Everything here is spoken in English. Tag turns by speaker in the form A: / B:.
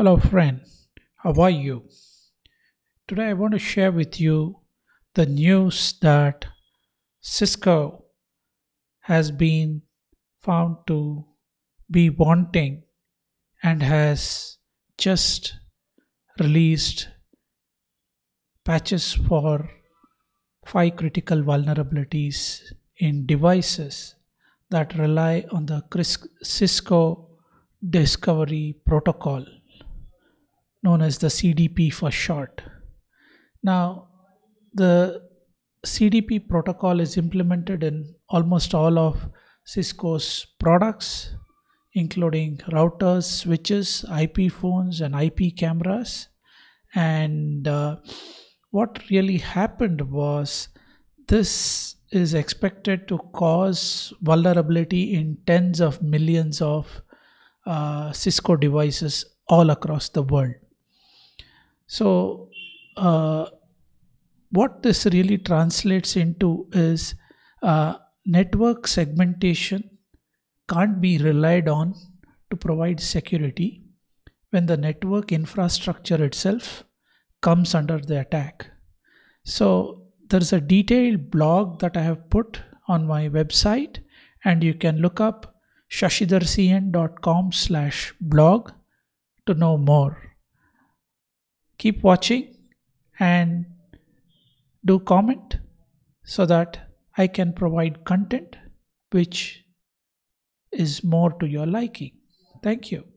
A: Hello, friend. How are you? Today, I want to share with you the news that Cisco has been found to be wanting and has just released patches for five critical vulnerabilities in devices that rely on the Cisco Discovery Protocol, known as the CDP for short. Now, the CDP protocol is implemented in almost all of Cisco's products, including routers, switches, IP phones, and IP cameras. And uh, what really happened was this is expected to cause vulnerability in tens of millions of uh, Cisco devices all across the world. So, uh, what this really translates into is uh, network segmentation can't be relied on to provide security when the network infrastructure itself comes under the attack. So there's a detailed blog that I have put on my website, and you can look up shashidharcn.com slash blog to know more. Keep watching and do comment so that I can provide content which is more to your liking. Thank you.